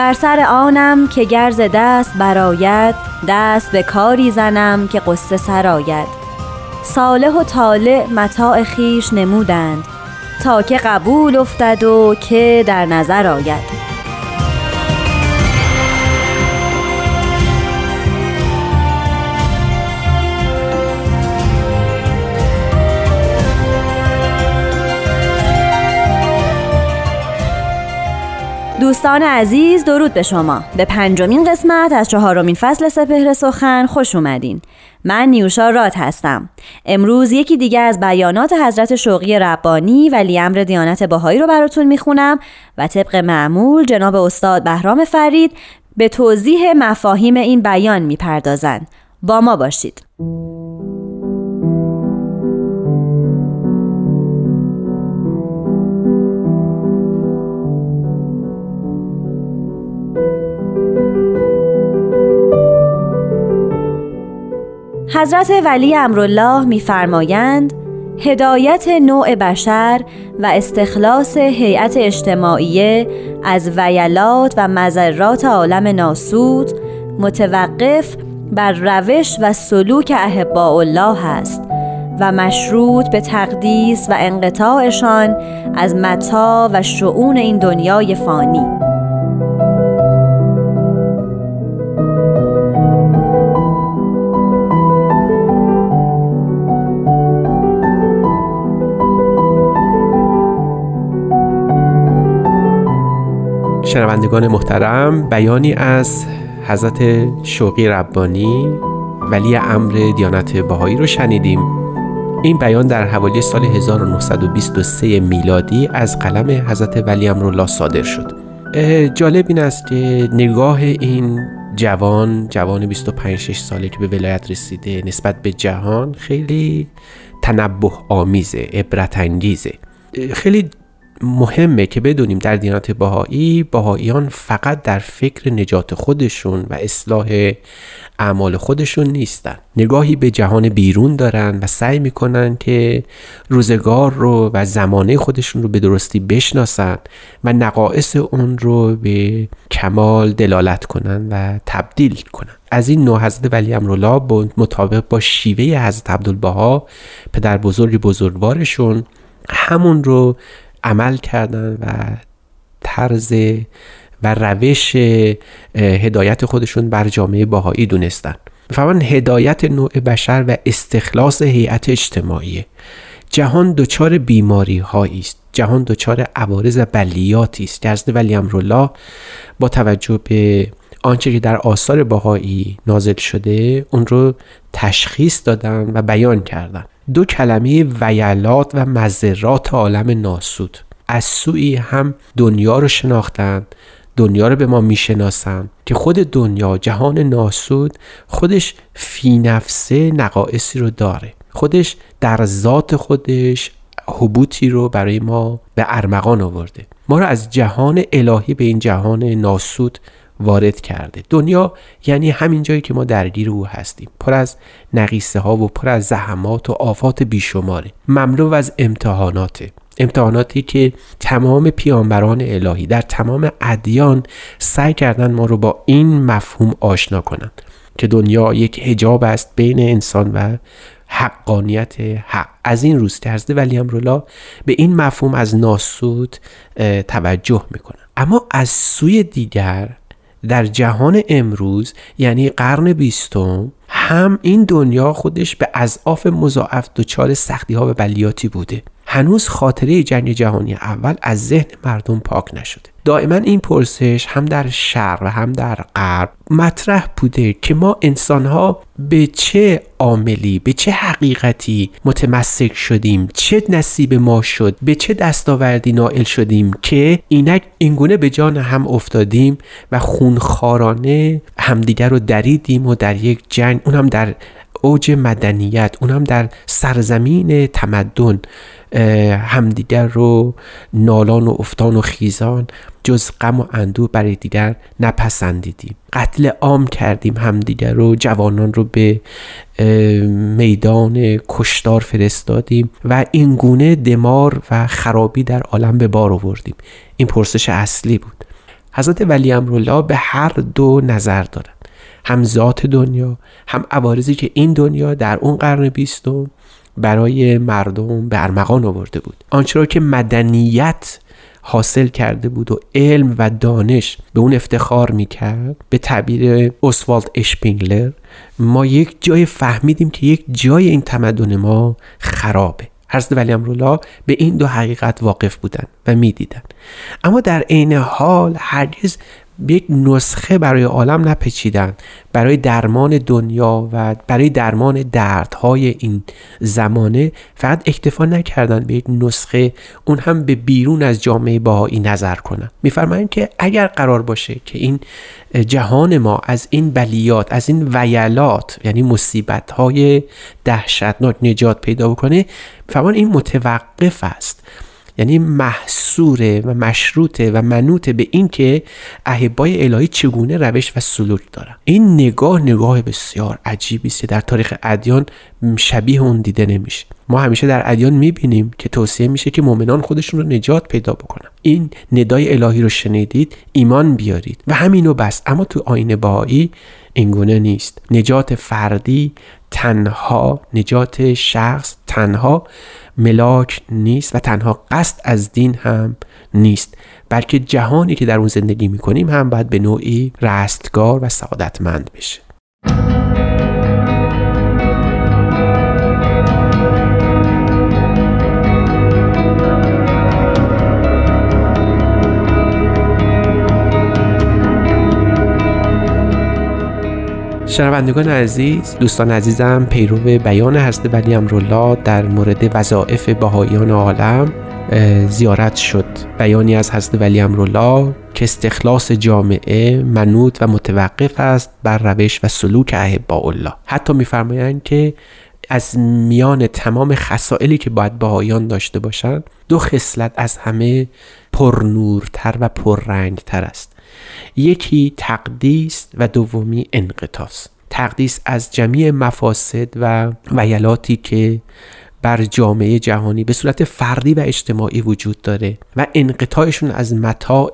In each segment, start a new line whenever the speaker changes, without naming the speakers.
بر سر آنم که گرز دست براید دست به کاری زنم که قصه سراید صالح و طالع متاع خیش نمودند تا که قبول افتد و که در نظر آید. دوستان عزیز درود به شما. به پنجمین قسمت از چهارمین فصل سپهر سخن خوش اومدین. من نیوشا رات هستم. امروز یکی دیگه از بیانات حضرت شوقی ربانی ولی امر دیانت باهایی رو براتون می‌خونم و طبق معمول جناب استاد بهرام فرید به توضیح مفاهیم این بیان می‌پردازند. با ما باشید. حضرت ولی امرالله میفرمایند هدایت نوع بشر و استخلاص هیئت اجتماعیه از ویلات و مذرات عالم ناسود متوقف بر روش و سلوک احباء الله است و مشروط به تقدیس و انقطاعشان از متا و شعون این دنیای فانی.
شنوندگان محترم بیانی از حضرت شوقی ربانی ولی امر دیانت بهایی رو شنیدیم. این بیان در حوالی سال 1923 میلادی از قلم حضرت ولی امرالله صادر شد. جالب این است که نگاه این جوان جوان 25 6 ساله که به ولایت رسیده نسبت به جهان خیلی تنبه آمیزه عبرت انگیزه خیلی مهمه که بدونیم در دیانت بهایی بهاییان فقط در فکر نجات خودشون و اصلاح اعمال خودشون نیستن. نگاهی به جهان بیرون دارن و سعی می‌کنن که روزگار رو و زمانه خودشون رو به درستی بشناسن و نقائص اون رو به کمال دلالت کنن و تبدیل کنن. از این نوع حضرت ولی امرالله مطابق با شیوه حضرت عبدالبها پدر بزرگ بزرگوارشون همون رو عمل کردن و طرز و روش هدایت خودشون بر جامعه باهایی دونستن. فرمان هدایت نوع بشر و استخلاص هیئت اجتماعی. جهان دچار بیماری است. جهان دچار عوارض و بلیاتی است. که ولی امرالله با توجه به آنچه که در آثار باهایی نازل شده اون رو تشخیص دادن و بیان کردن. دو کلمه ویلات و مذرات عالم ناسود. از سوی هم دنیا رو شناختند دنیا رو به ما می‌شناسن که خود دنیا جهان ناسود خودش فی نفسه نقائصی رو داره. خودش در ذات خودش حبوطی رو برای ما به ارمغان آورده. ما رو از جهان الهی به این جهان ناسود وارد کرده. دنیا یعنی همین جایی که ما درگیر او هستیم. پر از نقیصه ها و پر از زحمات و آفات بیشماره. مملو از امتحاناته. امتحاناتی که تمام پیامبران الهی در تمام ادیان سعی کردن ما رو با این مفهوم آشنا کنند که دنیا یک هجاب است بین انسان و حقانیت حق. از این روز حضرت ولی امرولا به این مفهوم از ناسود توجه می‌کنن اما از سوی دیگر در جهان امروز یعنی قرن بیستم هم این دنیا خودش به اضعاف مضاعف دچار سختی ها و بلیاتی بوده. هنوز خاطره جنگ جهانی اول از ذهن مردم پاک نشده. دائما این پرسش هم در شرق و هم در غرب مطرح بوده که ما انسانها به چه عاملی به چه حقیقتی متمسک شدیم؟ چه نصیب ما شد؟ به چه دستاوردی نائل شدیم که اینک اینگونه به جان هم افتادیم و خونخارانه همدیگر رو دریدیم و در یک جنگ اونم در اوج مدنیت اونم در سرزمین تمدن همدیگر رو نالان و افتان و خیزان جز غم و اندوه برای دیگر نپسندیدیم. قتل عام کردیم همدیگر رو جوانان رو به میدان کشتار فرستادیم و این گونه دمار و خرابی در عالم به بار آوردیم. این پرسش اصلی بود. حضرت ولی امرالله به هر دو نظر دارن. هم ذات دنیا هم عوارضی که این دنیا در اون قرن بیستم برای مردم به ارمغان آورده بود. آنچه را که مدنیت حاصل کرده بود و علم و دانش به اون افتخار می‌کرد به تعبیر اسوالد اشپینگلر ما یک جای فهمیدیم که یک جای این تمدن ما خرابه. حضرت ولی امرالله به این دو حقیقت واقف بودن و می‌دیدن. اما در عین حال هرگز یک نسخه برای عالم نپچیدن برای درمان دنیا و برای درمان دردهای این زمانه فقط اکتفا نکردن به یک نسخه اون هم به بیرون از جامعه باهایی نظر کنن. میفرمایند که اگر قرار باشه که این جهان ما از این بلیات از این ویلات یعنی مصیبت های دهشتناک نجات پیدا بکنه فرمان این متوقف است. یعنی محصوره و مشروطه و منوط به این که احبای الهی چگونه روش و سلوک دارن. این نگاه نگاه بسیار عجیبی است در تاریخ ادیان شبیه اون دیده نمیشه. ما همیشه در ادیان می‌بینیم که توصیه میشه که مؤمنان خودشون رو نجات پیدا بکنن. این ندای الهی رو شنیدید ایمان بیارید و همینو بس. اما تو آین بهایی اینگونه نیست. نجات فردی تنها نجات شخص تنها ملاک نیست و تنها قصد از دین هم نیست بلکه جهانی که در اون زندگی می‌کنیم هم باید به نوعی رستگار و سعادتمند بشه. شنوندگان عزیز دوستان عزیزم پیرو بیان حضرت ولی امرالله در مورد وظایف بهاییان عالم زیارت شد. بیانی از حضرت ولی امرالله که استخلاص جامعه منوط و متوقف است بر روش و سلوک احباء الله حتی میفرمایند که از میان تمام خسائلی که باید بهاییان داشته باشند دو خصلت از همه پرنورتر و پررنگتر است. یکی تقدیس و دومی انقطاس تقدیس از جمعی مفاسد و ویلاتی که بر جامعه جهانی به صورت فردی و اجتماعی وجود داره و انقطاعشون از متاع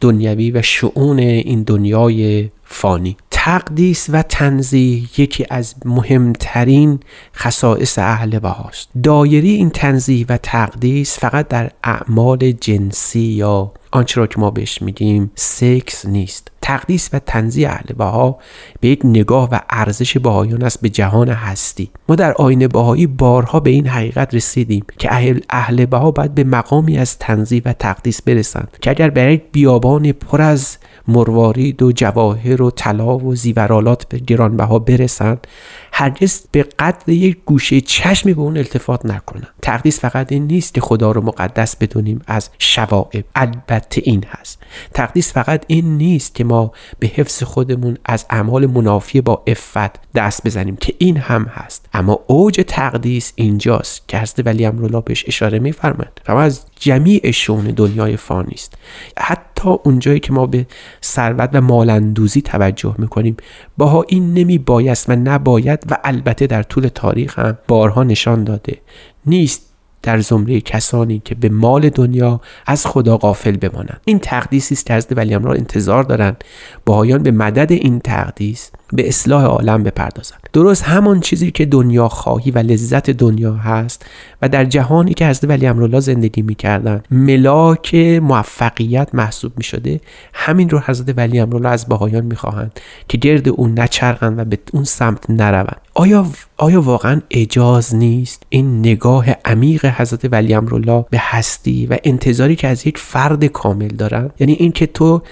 دنیوی و شعون این دنیای فانی. تقدیس و تنزیه یکی از مهمترین خصائص اهل بهاست. دایری این تنزیه و تقدیس فقط در اعمال جنسی یا آنچه را که ما بهش میگیم سکس نیست. تقدیس و تنزیه اهل بها به یک نگاه و ارزش بهایان است به جهان هستی. ما در آین بهایی بارها به این حقیقت رسیدیم که اهل, اهل بها باید به مقامی از تنزیه و تقدیس برسند که اگر برای بیابان پر از مروارید و جواهر و طلا و زیورالات به گرانبها برسند هرگز به قدر یک گوشه چشمی به اون التفات نکنن تقدیس فقط این نیست که خدا رو مقدس بدونیم از شوائب البته این هست. تقدیس فقط این نیست که ما به حفظ خودمون از اعمال منافی با افت دست بزنیم که این هم هست. اما اوج تقدیس اینجاست که حضرت ولی امرالله بهش اشاره میفرمند و از جمیع شون دنیای فانی است. حتی اونجایی که ما به ثروت و مالندوزی توجه می‌کنیم باها این نمی بایست و نباید و البته در طول تاریخ هم بارها نشان داده. نیست در زمره کسانی که به مال دنیا از خدا غافل بمانند. این تقدیسی است که حضرت ولی را انتظار دارند باهایان به مدد این تقدیس به اصلاح عالم بپردازند. درست همان چیزی که دنیا خواهی و لذت دنیا هست و در جهانی که حضرت ولی امرالله زندگی می‌کردند ملاک موفقیت محسوب می شده همین رو حضرت ولی امرالله از بهایان می‌خواهند که گرد اون نچرخند و به اون سمت نروند. آیا آیا واقعا اجاز نیست این نگاه عمیق حضرت ولی امرالله به هستی و انتظاری که از یک فرد کامل دارن یعنی اینکه تو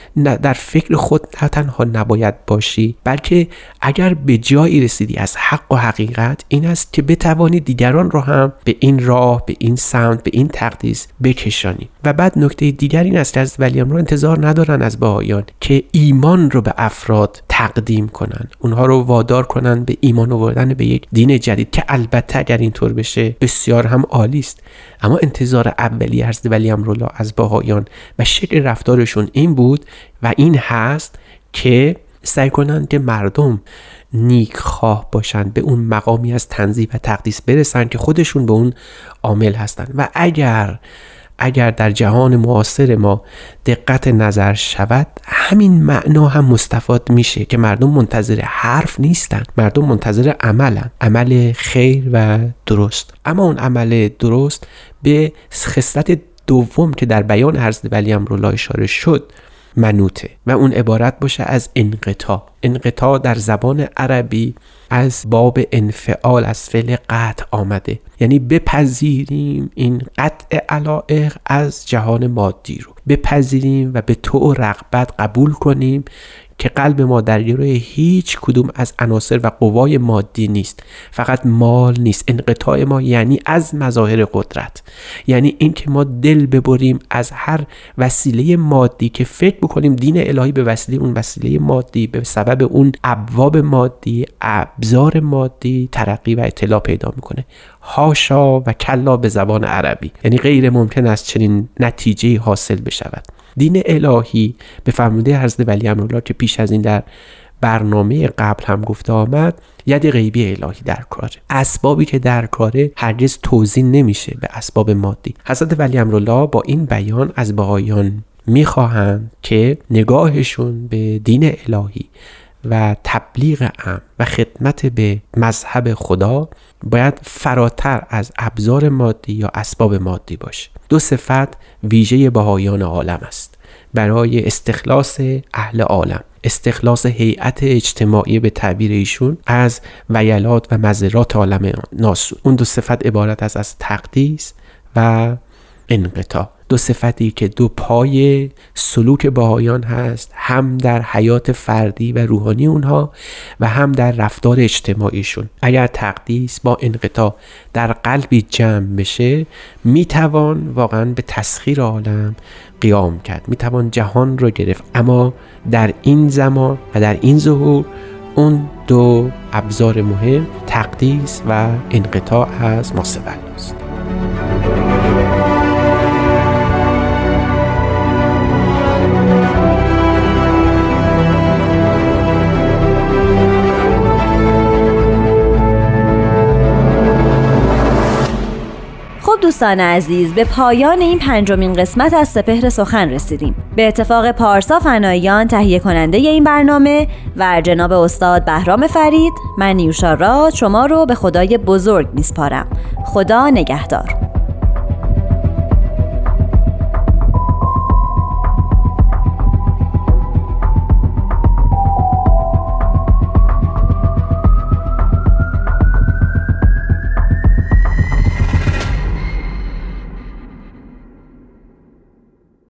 در فکر خود نه تنها نباید باشی بلکه اگر به جایی رسیدی از حق و حقیقت این است که بتوانی دیگران را هم به این راه به این سمت به این تقدیس بکشانی. و بعد نکته دیگر این است که از ولی امرالله انتظار ندارن از بهایان که ایمان رو به افراد تقدیم کنن. اونها رو وادار کنن به ایمان آوردن به یک دین جدید که البته اگر اینطور بشه بسیار هم عالی است. اما انتظار اولی از ولی امرالله از بهایان و شکل رفتارشون این بود و این هست که سعی کنند که مردم نیک خواه باشند به اون مقامی از تنظیم و تقدیس برسند که خودشون به اون عامل هستند. و اگر اگر در جهان معاصر ما دقت نظر شود همین معنا هم مستفاد میشه که مردم منتظر حرف نیستن. مردم منتظر عملن. عمل خیر و درست. اما اون عمل درست به خصلت دوم که در بیان حضرت ولی امرالله اشاره شد منوته و اون عبارت باشه از انقطاع. انقطاع در زبان عربی از باب انفعال از فعل قطع آمده. یعنی بپذیریم این قطع علائق از جهان مادی رو. بپذیریم و به تو رغبت قبول کنیم که قلب ما در گروه هیچ کدوم از عناصر و قوای مادی نیست. فقط مال نیست. انقطاع ما یعنی از مظاهر قدرت. یعنی اینکه ما دل ببریم از هر وسیله مادی که فکر بکنیم دین الهی به وسیله اون وسیله مادی به سبب اون ابواب مادی ابزار مادی ترقی و اطلاع پیدا می‌کنه. هاشا و کلا به زبان عربی. یعنی غیر ممکن است چنین نتیجه حاصل بشود. دین الهی به فرموده حضرت ولی امرالله که پیش از این در برنامه قبل هم گفته آمد ید غیبی الهی در کاره. اسبابی که در کاره هرگز توضیح نمیشه به اسباب مادی. حضرت ولی امرالله با این بیان از بهایان می‌خواهند که نگاهشون به دین الهی و تبلیغ ام و خدمت به مذهب خدا باید فراتر از ابزار مادی یا اسباب مادی باشه. دو صفت ویژه بهایان عالم است. برای استخلاص اهل عالم استخلاص هیئت اجتماعی به تعبیر ایشون از ویلات و مذرات عالم ناسود. اون دو صفت عبارت است از تقدیس و انقطاع. دو صفتی که دو پای سلوک باهایان هست هم در حیات فردی و روحانی اونها و هم در رفتار اجتماعیشون. اگر تقدیس با انقطاع در قلبی جمع بشه می‌توان واقعا به تسخیر عالم قیام کرد. می‌توان جهان رو گرفت. اما در این زمان و در این ظهور اون دو ابزار مهم تقدیس و انقطاع از ماسول است
دوستان عزیز به پایان این پنجمین قسمت از سپهر سخن رسیدیم. به اتفاق پارسا فنایان تهیه کننده این برنامه و جناب استاد بهرام فرید من نیوشا را شما رو به خدای بزرگ میسپارم. خدا نگهدار.